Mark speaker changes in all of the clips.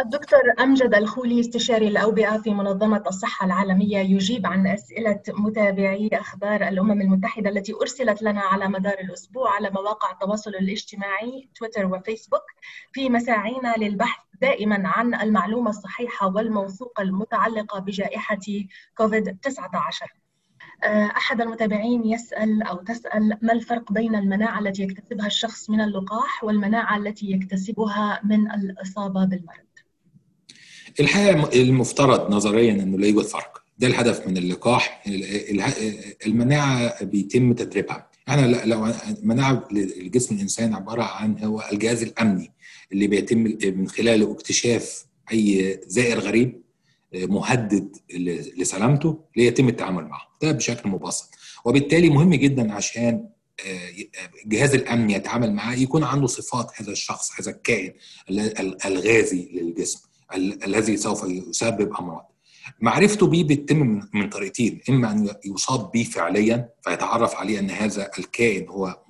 Speaker 1: الدكتور أمجد الخولي استشاري الأوبئة في منظمة الصحة العالمية يجيب عن أسئلة متابعي أخبار الأمم المتحدة التي أرسلت لنا على مدار الأسبوع على مواقع التواصل الاجتماعي تويتر وفيسبوك في مساعينا للبحث دائما عن المعلومة الصحيحة والموثوقة المتعلقة بجائحة كوفيد 19 أحد المتابعين يسأل أو تسأل ما الفرق بين المناعة التي يكتسبها الشخص من اللقاح والمناعة التي يكتسبها من الإصابة بالمرض؟
Speaker 2: الحقيقة المفترض نظريا إنه لا يوجد فرق ده الهدف من اللقاح. المناعة بيتم تدريبها. إحنا لو المناعه لجسم الإنسان عبارة عن هو الجهاز الأمني اللي بيتم من خلاله اكتشاف أي زائر غريب مهدد لسلامته ليتم التعامل معه. ده بشكل مبسط. وبالتالي مهم جدا عشان الجهاز الأمني يتعامل معاه يكون عنده صفات هذا الشخص هذا الكائن الغازي للجسم. الذي سوف يسبب أمراض. معرفته به بتتم من طريقتين إما أن يصاب به فعليا فيتعرف عليه أن هذا الكائن هو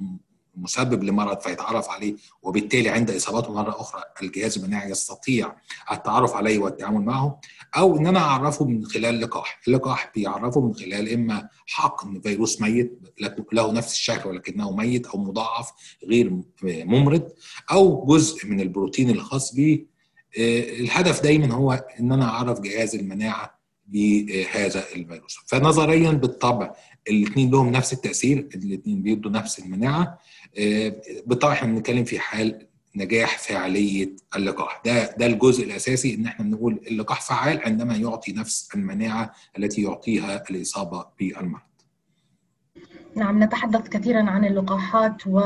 Speaker 2: مسبب لمرض فيتعرف عليه وبالتالي عند إصابته مرة أخرى الجهاز المناعي يستطيع التعرف عليه والتعامل معه أو إن أنا أعرفه من خلال لقاح، اللقاح بيعرفه من خلال إما حقن فيروس ميت له نفس الشكل ولكنه ميت أو مضاعف غير ممرض أو جزء من البروتين الخاص به الهدف دايما هو إن أنا أعرف جهاز المناعة بهذا الفيروس. فنظريا بالطبع الاثنين لهم نفس التأثير الاثنين بيدوا نفس المناعة بالطبع إحنا بنتكلم في حال نجاح فعالية اللقاح. ده ده الجزء الأساسي إن إحنا بنقول اللقاح فعال عندما يعطي نفس المناعة التي يعطيها الإصابة بالمرض.
Speaker 1: نعم نتحدث كثيرا عن اللقاحات و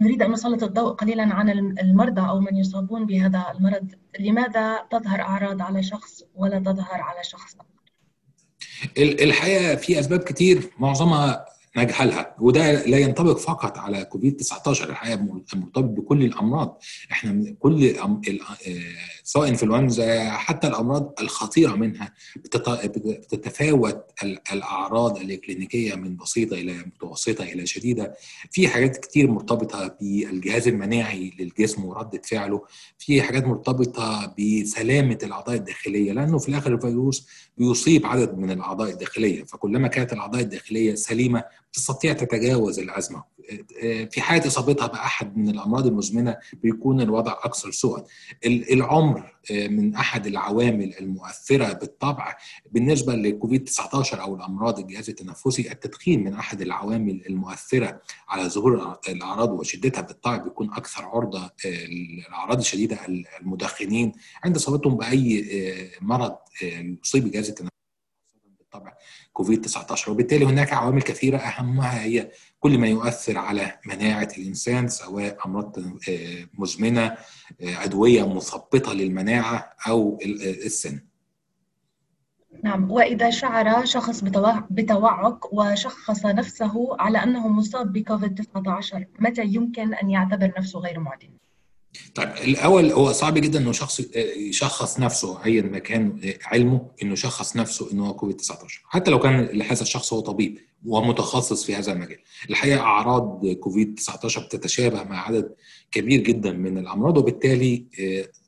Speaker 1: نريد أن نسلط الضوء قليلا عن المرضى أو من يصابون بهذا المرض. لماذا تظهر أعراض على شخص ولا تظهر على شخص؟
Speaker 2: الحقيقة في أسباب كتير معظمها نجهلها وده لا ينطبق فقط على كوفيد 19 الحقيقة مرتبط بكل الأمراض. إحنا كل سواء إنفلونزا حتى الأمراض الخطيرة منها بتتفاوت الأعراض الاكلينيكيه من بسيطة إلى متوسطة إلى شديدة. في حاجات كتير مرتبطة بالجهاز المناعي للجسم ورده فعله. في حاجات مرتبطة بسلامة الأعضاء الداخلية لأنه في الآخر الفيروس بيصيب عدد من الأعضاء الداخلية. فكلما كانت الأعضاء الداخلية سليمة تستطيع تتجاوز الأزمة. في حاله اصابتها باحد من الأمراض المزمنة بيكون الوضع أكثر سوءا. العمر من أحد العوامل المؤثرة بالطبع بالنسبة لكوفيد 19 أو الأمراض الجهاز التنفسي التدخين من أحد العوامل المؤثرة على ظهور الأعراض وشدتها بالطبع بيكون أكثر عرضة الاعراض الشديدة المدخنين. عند إصابتهم بأي مرض يصيب الجهاز التنفسي بالطبع كوفيد 19 وبالتالي هناك عوامل كثيرة أهمها هي كل ما يؤثر على مناعة الإنسان سواء أمراض مزمنة ادويه مثبطه للمناعة أو السن.
Speaker 1: نعم وإذا شعر شخص بتوعك وشخص نفسه على أنه مصاب بكوفيد 19 متى يمكن أن يعتبر نفسه غير معدن؟
Speaker 2: طيب الأول هو صعب جدا إنه شخص يشخص نفسه ايا ما كان علمه إنه يشخص نفسه إنه هو كوفيد 19 حتى لو كان هذا الشخص هو طبيب ومتخصص في هذا المجال. الحقيقة أعراض كوفيد 19 بتتشابه مع عدد كبير جدا من الأمراض وبالتالي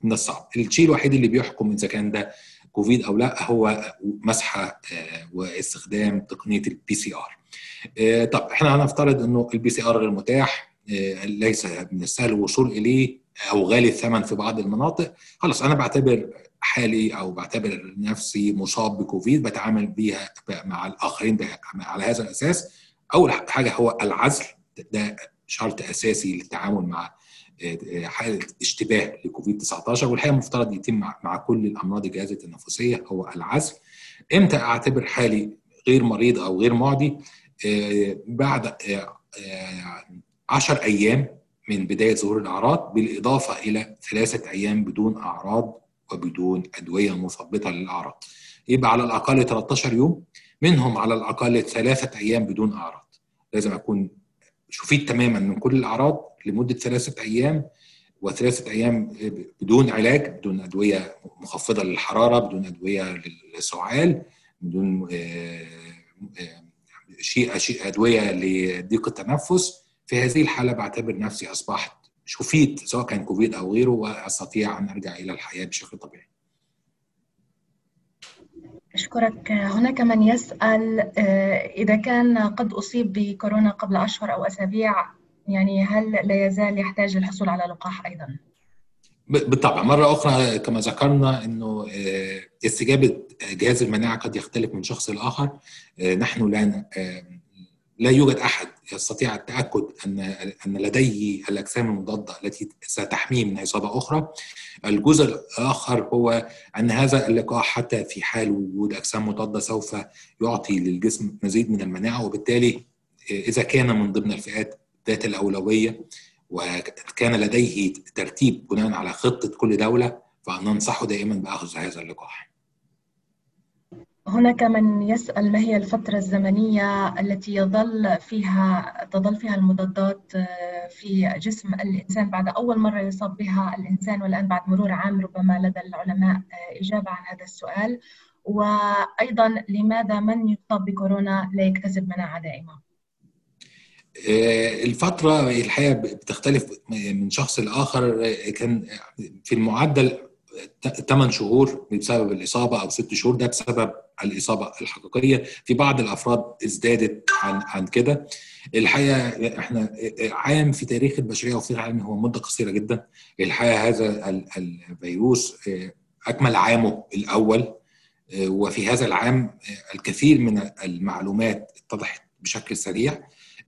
Speaker 2: من الصعب. الشيء الوحيد اللي بيحكم إذا كان ده كوفيد أو لأ هو مسحة واستخدام تقنية ال PCR طب إحنا هنفترض إنه ال PCR غير متاح ليس من السهل الوصول إليه. أو غالي الثمن في بعض المناطق خلاص أنا بعتبر حالي أو بعتبر نفسي مصاب بكوفيد بتعامل بيها مع الآخرين على هذا الأساس. أول حاجة هو العزل ده شرط أساسي للتعامل مع حالة اشتباه لكوفيد 19 والحقيقة المفترض يتم مع كل الأمراض الجهاز التنفسية هو العزل. إمتى أعتبر حالي غير مريض أو غير معدي؟ بعد 10 أيام من بداية ظهور الأعراض بالإضافة إلى ثلاثة أيام بدون أعراض وبدون أدوية مثبطه للأعراض. يبقى على الأقل 13 يوم منهم على الأقل ثلاثة أيام بدون أعراض. لازم أكون شفيت تماما من كل الأعراض لمدة ثلاثة أيام وثلاثة أيام بدون علاج بدون أدوية مخفضة للحرارة بدون أدوية للسعال بدون شيء أدوية لضيق التنفس في هذه الحالة بعتبر نفسي أصبحت شفيت سواء كان كوفيد أو غيره وأستطيع أن أرجع إلى الحياة بشكل طبيعي.
Speaker 1: أشكرك هناك من يسأل إذا كان قد أصيب بكورونا قبل أشهر أو أسابيع يعني هل لا يزال يحتاج للحصول على لقاح أيضا؟
Speaker 2: بالطبع مرة أخرى كما ذكرنا أنه استجابة جهاز المناعة قد يختلف من شخص لآخر نحن لا لا يوجد أحد يستطيع التأكد أن أن لديه الأجسام المضادة التي ستحميه من إصابة أخرى. الجزء الآخر هو أن هذا اللقاح حتى في حال وجود أجسام مضادة سوف يعطي للجسم مزيد من المناعة وبالتالي إذا كان من ضمن الفئات ذات الأولوية وكان لديه ترتيب بناء على خطة كل دولة فننصحه دائما بأخذ هذا اللقاح.
Speaker 1: هناك من يسأل ما هي الفترة الزمنية التي يظل فيها تظل فيها المضادات في جسم الإنسان بعد أول مرة يصاب بها الإنسان والآن بعد مرور عام ربما لدى العلماء إجابة عن هذا السؤال. وأيضا لماذا من يصاب بكورونا لا يكتسب مناعة دائمة؟
Speaker 2: الفترة الحقيقة بتختلف من شخص لآخر. كان في المعدل 8 شهور بسبب الإصابة أو 6 شهور. ده بسبب الإصابة الحقيقية. في بعض الأفراد ازدادت عن عن كده. الحقيقة إحنا عام في تاريخ البشرية وفي العالم هو مدة قصيرة جدا. الحقيقة هذا الفيروس أكمل عامه الأول وفي هذا العام الكثير من المعلومات اتضحت بشكل سريع.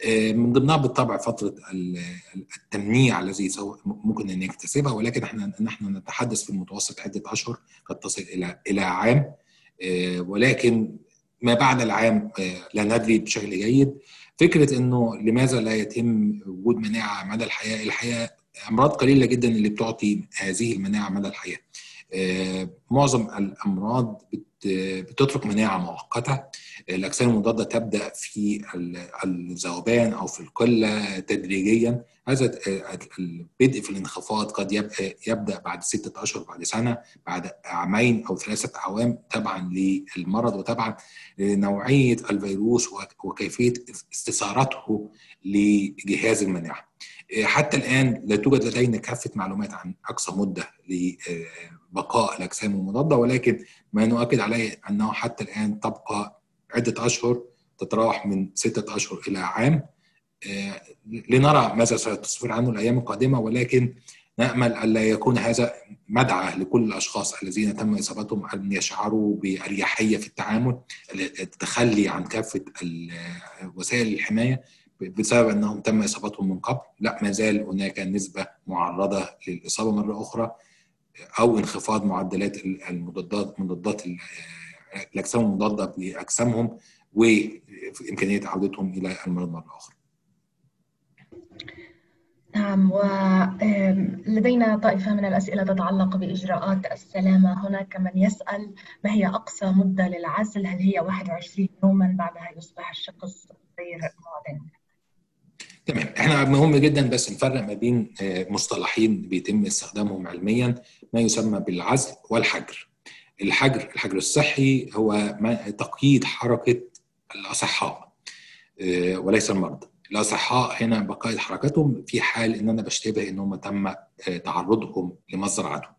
Speaker 2: من ضمنها بالطبع فترة التمنيع الذي ممكن أن يكتسبها ولكن إحنا نحن نتحدث في المتوسط عدة أشهر قد تصل إلى إلى عام. ولكن ما بعد العام لا ندري بشكل جيد. فكرة إنه لماذا لا يتم وجود مناعة مدى الحياة؟ الحياة أمراض قليلة جدا اللي بتعطي هذه المناعة مدى الحياة. معظم الأمراض بتترك مناعة مؤقتة الأجسام المضادة تبدأ في الذوبان أو في القلة تدريجيا هذا البدء في الانخفاض قد يبدأ بعد ستة أشهر بعد سنة بعد عامين أو ثلاثة أعوام تبعا للمرض وتبعا لنوعية الفيروس وكيفية استثارته لجهاز المناعة. حتى الآن لا توجد لدينا كافة معلومات عن أقصى مدة لبقاء الأجسام المضادة ولكن ما نؤكد عليه أنه حتى الآن تبقى عدة أشهر تتراوح من ستة أشهر إلى عام. لنرى ماذا ستصفر عنه الأيام القادمة ولكن نأمل الا يكون هذا مدعاه لكل الأشخاص الذين تم إصابتهم أن يشعروا باريحيه في التعامل التخلي عن كافة وسائل الحماية. بسبب انهم تم اصابتهم من قبل لا ما زال هناك نسبة معرضة للإصابة مرة أخرى أو انخفاض معدلات المضادات مضادات الأجسام المضادة باجسامهم وإمكانية عودتهم إلى المرض مرة أخرى.
Speaker 1: نعم ولدينا طائفة من الأسئلة تتعلق بإجراءات السلامة. هناك من يسأل ما هي أقصى مدة للعزل؟ هل هي 21 يوما بعدها يصبح الشخص غير معدن
Speaker 2: تمام. إحنا مهم جدا بس نفرق ما بين مصطلحين بيتم استخدامهم علميا ما يسمى بالعزل والحجر. الحجر الحجر الصحي هو تقييد حركة الأصحاء وليس المرضى الأصحاء هنا بقاء حركتهم في حال إن أنا بشتبه إن هم تم تعرضهم لمصدر عدوى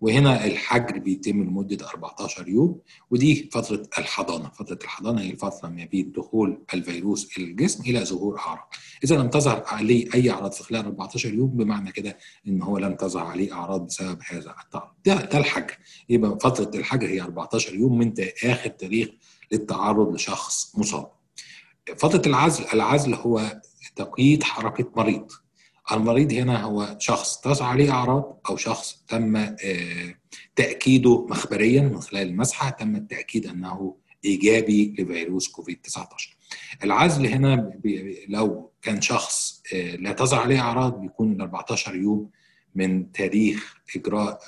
Speaker 2: وهنا الحجر بيتم لمدة 14 يوم ودي فترة الحضانة. فترة الحضانة هي الفترة ما بين دخول الفيروس إلى الجسم إلى ظهور أعراض. إذا لم تظهر عليه أي أعراض في خلال 14 يوم بمعنى كده إن هو لم تظهر عليه أعراض بسبب هذا التعرض ده, ده الحجر. يبقى فترة الحجر هي 14 يوم من آخر تاريخ للتعرض لشخص مصاب. فترة العزل العزل هو تقييد حركة مريض. المريض هنا هو شخص تظهر عليه أعراض أو شخص تم تأكيده مخبريا من خلال المسحة تم التأكيد أنه إيجابي لفيروس كوفيد 19 العزل هنا لو كان شخص لا تظهر عليه أعراض بيكون ال 14 يوم من تاريخ إجراء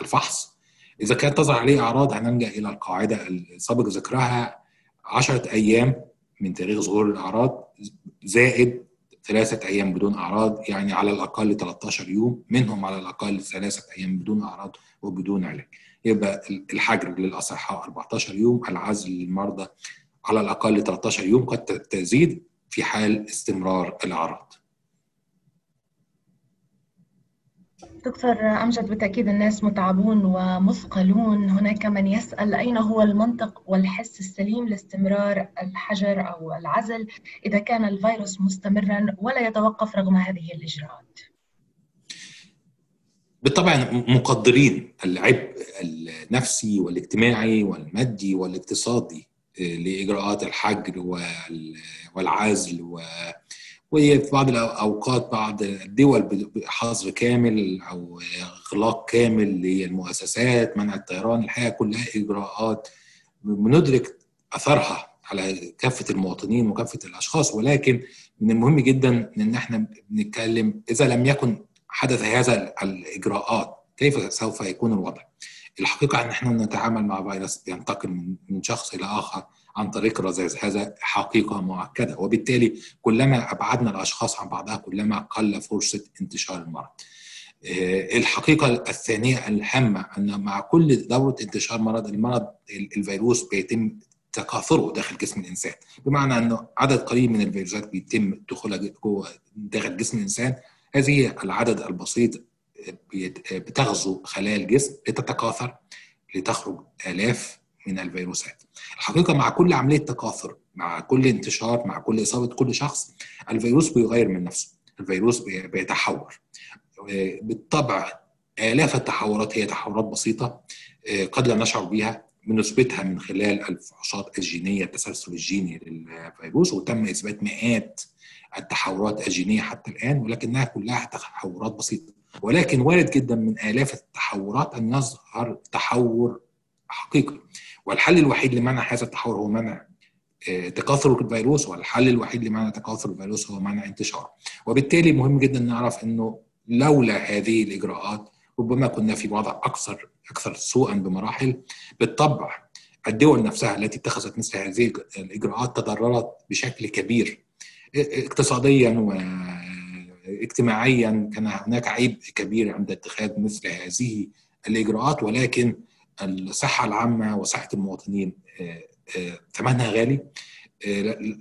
Speaker 2: الفحص. إذا كانت تظهر عليه أعراض هنلجأ إلى القاعدة السابق ذكرها 10 أيام من تاريخ ظهور الأعراض زائد ثلاثة أيام بدون أعراض يعني على الأقل 13 يوم منهم على الأقل ثلاثة أيام بدون أعراض وبدون علاج. يبقى الحجر للأصحاء 14 يوم العزل للمرضى على الأقل 13 يوم قد تزيد في حال استمرار الأعراض.
Speaker 1: دكتور أمجد بالتأكيد الناس متعبون ومثقلون. هناك من يسأل أين هو المنطق والحس السليم لاستمرار الحجر أو العزل إذا كان الفيروس مستمرا ولا يتوقف رغم هذه الإجراءات؟
Speaker 2: بالطبع مقدرين العبء النفسي والاجتماعي والمادي والاقتصادي لإجراءات الحجر والعزل وفي بعض الاوقات بعض الدول بحظر كامل أو إغلاق كامل للمؤسسات منع الطيران الحقيقة كلها إجراءات بندرك أثرها على كافة المواطنين وكافة الأشخاص ولكن من المهم جدا إن إحنا بنتكلم إذا لم يكن حدث هذا الإجراءات كيف سوف يكون الوضع؟ الحقيقة إن إحنا نتعامل مع فيروس بينتقل من شخص إلى آخر عن طريق الرذاذ هذا حقيقة مؤكدة. وبالتالي كلما أبعدنا الأشخاص عن بعضها كلما قل فرصة انتشار المرض. الحقيقة الثانية الهامة أن مع كل دوره انتشار مرض المرض الفيروس بيتم تكاثره داخل جسم الإنسان. بمعنى أنه عدد قليل من الفيروسات بيتم دخولها جوه داخل جسم الإنسان. هذه العدد البسيط بتغزو خلايا الجسم لتتكاثر لتخرج آلاف من الفيروسات. الحقيقة مع كل عملية تكاثر مع كل انتشار مع كل إصابة كل شخص الفيروس بيغير من نفسه الفيروس بيتحور. بالطبع آلاف التحورات هي تحورات بسيطة قد لا نشعر بها بنثبتها من خلال الفحوصات الجينية التسلسل الجيني للفيروس وتم إثبات مئات التحورات الجينية حتى الآن ولكنها كلها تحورات بسيطة. ولكن وارد جدا من آلاف التحورات أن يظهر تحور حقيقي. والحل الوحيد لمنع هذا التحور هو منع تكاثر الفيروس والحل الوحيد لمنع تكاثر الفيروس هو منع انتشاره وبالتالي مهم جدا نعرف إنه لولا هذه الإجراءات ربما كنا في وضع أكثر أكثر سوءا بمراحل. بالطبع الدول نفسها التي اتخذت مثل هذه الإجراءات تضررت بشكل كبير اقتصاديا واجتماعيا كان هناك عيب كبير عند اتخاذ مثل هذه الإجراءات ولكن الصحة العامة وصحة المواطنين ثمنها غالي.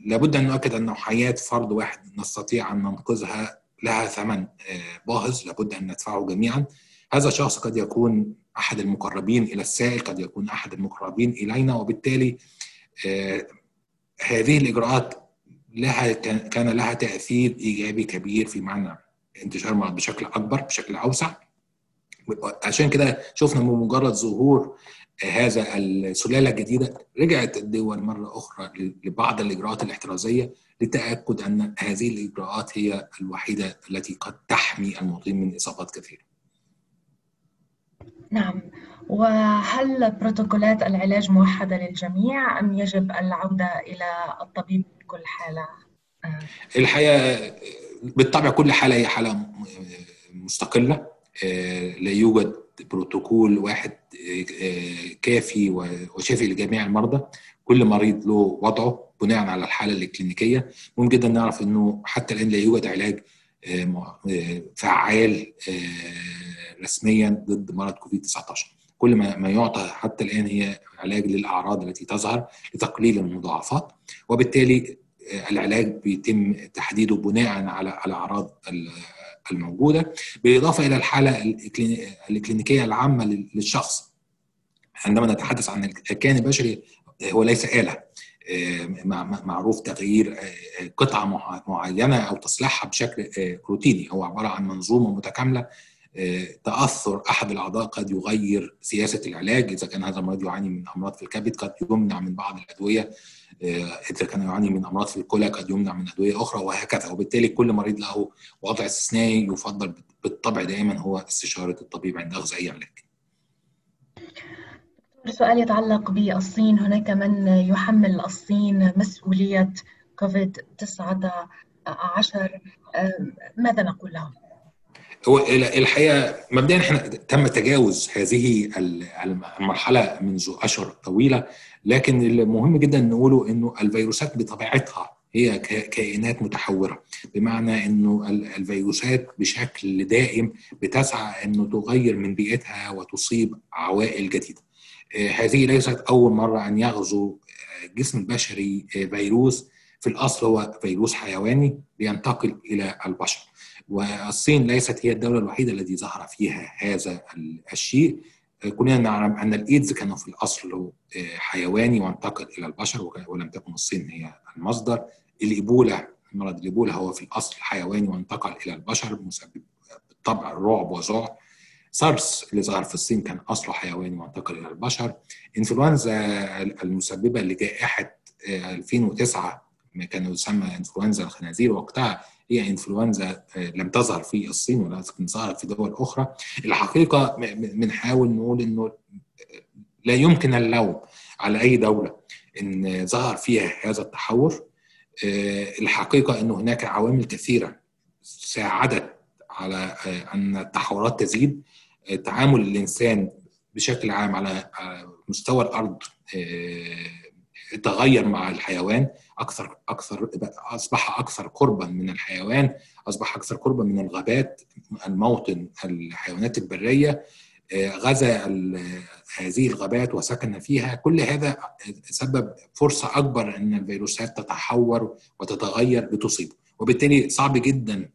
Speaker 2: لابد أن نؤكد أن حياة فرد واحد نستطيع أن ننقذها لها ثمن باهظ. لابد أن ندفعه جميعا. هذا الشخص قد يكون أحد المقربين إلى السائل قد يكون أحد المقربين إلينا وبالتالي هذه الإجراءات لها كان لها تأثير إيجابي كبير في معنى انتشار المرض بشكل أكبر بشكل أوسع. عشان كده شفنا بمجرد ظهور هذا السلالة الجديدة رجعت الدول مرة أخرى لبعض الإجراءات الاحترازية لتأكد أن هذه الإجراءات هي الوحيدة التي قد تحمي المواطنين من إصابات كثيرة.
Speaker 1: نعم وهل بروتوكولات العلاج موحدة للجميع أم يجب العودة إلى الطبيب في كل حاله؟
Speaker 2: الحقيقة بالطبع كل حالة هي حالة مستقلة لا يوجد بروتوكول واحد كافي وشافي لجميع المرضى. كل مريض له وضعه بناء على الحالة الكلينيكية. مهم جدا نعرف إنه حتى الآن لا يوجد علاج فعال رسميا ضد مرض كوفيد 19 كل ما ما يعطى حتى الآن هي علاج للأعراض التي تظهر لتقليل المضاعفات. وبالتالي العلاج بيتم تحديده بناء على الاعراض الموجودة بالإضافة إلى الحالة الكلينيكية العامة للشخص. عندما نتحدث عن الكائن البشري هو ليس آلة. معروف تغيير قطعة معينة أو تصليحها بشكل روتيني. هو عبارة عن منظومة متكاملة تأثر أحد الأعضاء قد يغير سياسة العلاج إذا كان هذا المريض يعاني من أمراض في الكبد قد يمنع من بعض الأدوية إذا كان يعاني من أمراض في الكلى قد يمنع من أدوية أخرى وهكذا وبالتالي كل مريض له وضع استثنائي يفضل بالطبع دائما هو استشارة الطبيب عند أخذ أي علاج.
Speaker 1: سؤال يتعلق بالصين هناك من يحمل الصين مسؤولية كوفيد 19 ماذا نقول لهم؟
Speaker 2: هو الحقيقة مبدئيا إحنا تم تجاوز هذه المرحلة منذ أشهر طويلة لكن المهم جدا نقوله إنه الفيروسات بطبيعتها هي كائنات متحورة. بمعنى إنه الفيروسات بشكل دائم بتسعى إنه تغير من بيئتها وتصيب عوائل جديدة. هذه ليست أول مرة أن يغزو الجسم البشري فيروس. في الأصل هو فيروس حيواني بينتقل إلى البشر. والصين ليست هي الدولة الوحيدة التي ظهر فيها هذا الشيء. كلنا نعلم أن الإيدز كانوا في الأصل حيواني وانتقل إلى البشر ولم تكن الصين هي المصدر. الإيبولا مرض الإيبولا هو في الأصل حيواني وانتقل إلى البشر مسبب بالطبع رعب وذعر سارس اللي ظهر في الصين كان أصله حيواني وانتقل إلى البشر. إنفلونزا المسببة لجائحة 2009 ما كان يسمى إنفلونزا الخنازير وقتها هي انفلونزا لم تظهر في الصين ولكن ظهرت في دول أخرى. الحقيقة بنحاول نقول إنه لا يمكن اللوم على أي دولة إن ظهر فيها هذا التحور. الحقيقة إنه هناك عوامل كثيرة ساعدت على أن التحورات تزيد. تعامل الإنسان بشكل عام على مستوى الأرض تغير مع الحيوان أكثر أكثر أصبح أكثر قربا من الحيوان أصبح أكثر قربا من الغابات الموطن الحيوانات البرية غزا هذه الغابات وسكن فيها. كل هذا سبب فرصة أكبر إن الفيروسات تتحور وتتغير بتصيب. وبالتالي صعب جدا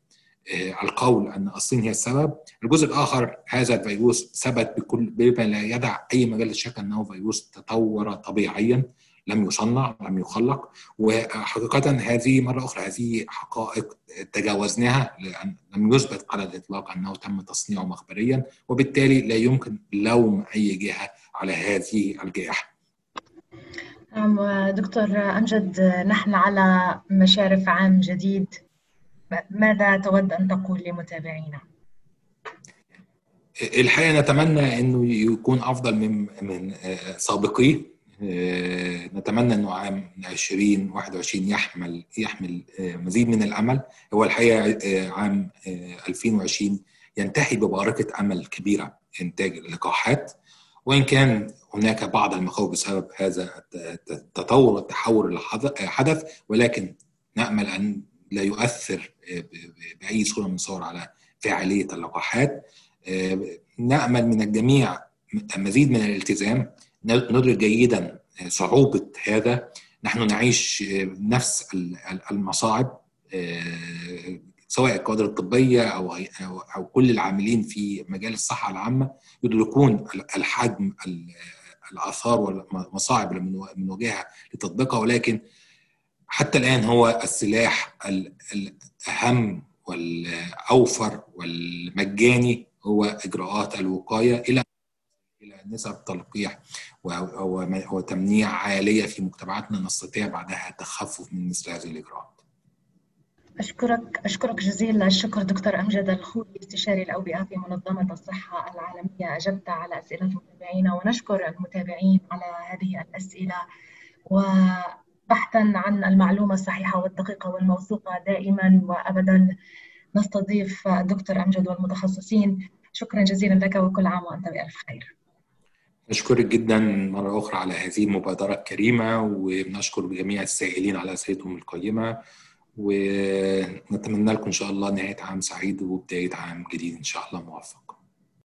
Speaker 2: القول أن الصين هي السبب. الجزء الآخر هذا الفيروس ثبت بكل بما لا يدع أي مجال للشك أنه فيروس تطور طبيعيا. لم يصنع لم يخلق. وحقيقة هذه مرة أخرى هذه حقائق تجاوزناها لأن لم يثبت على الإطلاق أنه تم تصنيعه مخبريا وبالتالي لا يمكن لوم أي جهة على هذه الجائحة.
Speaker 1: نعم دكتور أمجد نحن على مشارف عام جديد. ماذا تود أن تقول لمتابعينا؟
Speaker 2: الحقيقة نتمنى أنه يكون أفضل من من سابقيه. نتمنى إنه عام 2021 يحمل يحمل مزيد من الأمل. هو الحقيقة عام 2020 ينتهي ببارقه أمل كبيرة إنتاج اللقاحات. وإن كان هناك بعض المخاوف بسبب هذا التطور والتحور اللي حدث ولكن نأمل أن لا يؤثر بأي صورة من الصور على فاعلية اللقاحات. نأمل من الجميع مزيد من الالتزام. ندرك جيدا صعوبة هذا. نحن نعيش نفس المصاعب سواء الكوادر الطبية أو أو كل العاملين في مجال الصحة العامة يدركون الحجم الآثار والمصاعب اللي بنواجهها لتطبيقها. ولكن حتى الآن هو السلاح الأهم والأوفر والمجاني هو إجراءات الوقاية إلى إلى نسب تلقيح وتمنيع عالية في مجتمعاتنا نستطيع بعدها التخفف من مثل هذه الإجراءات.
Speaker 1: أشكرك أشكرك جزيل الشكر دكتور أمجد الخولي استشاري الأوبئة في منظمة الصحة العالمية أجبت على أسئلة متابعينا ونشكر المتابعين على هذه الأسئلة وبحثا عن المعلومة الصحيحة والدقيقة والموثوقة دائما وأبدا نستضيف دكتور أمجد والمتخصصين شكرا جزيلا لك وكل عام وأنت بألف خير.
Speaker 2: نشكرك جدا مرة أخرى على هذه المبادرة الكريمة وبنشكر جميع السائلين على أسئلتهم القيمة ونتمنى لكم إن شاء الله نهاية عام سعيد وبداية عام جديد إن شاء الله موفق.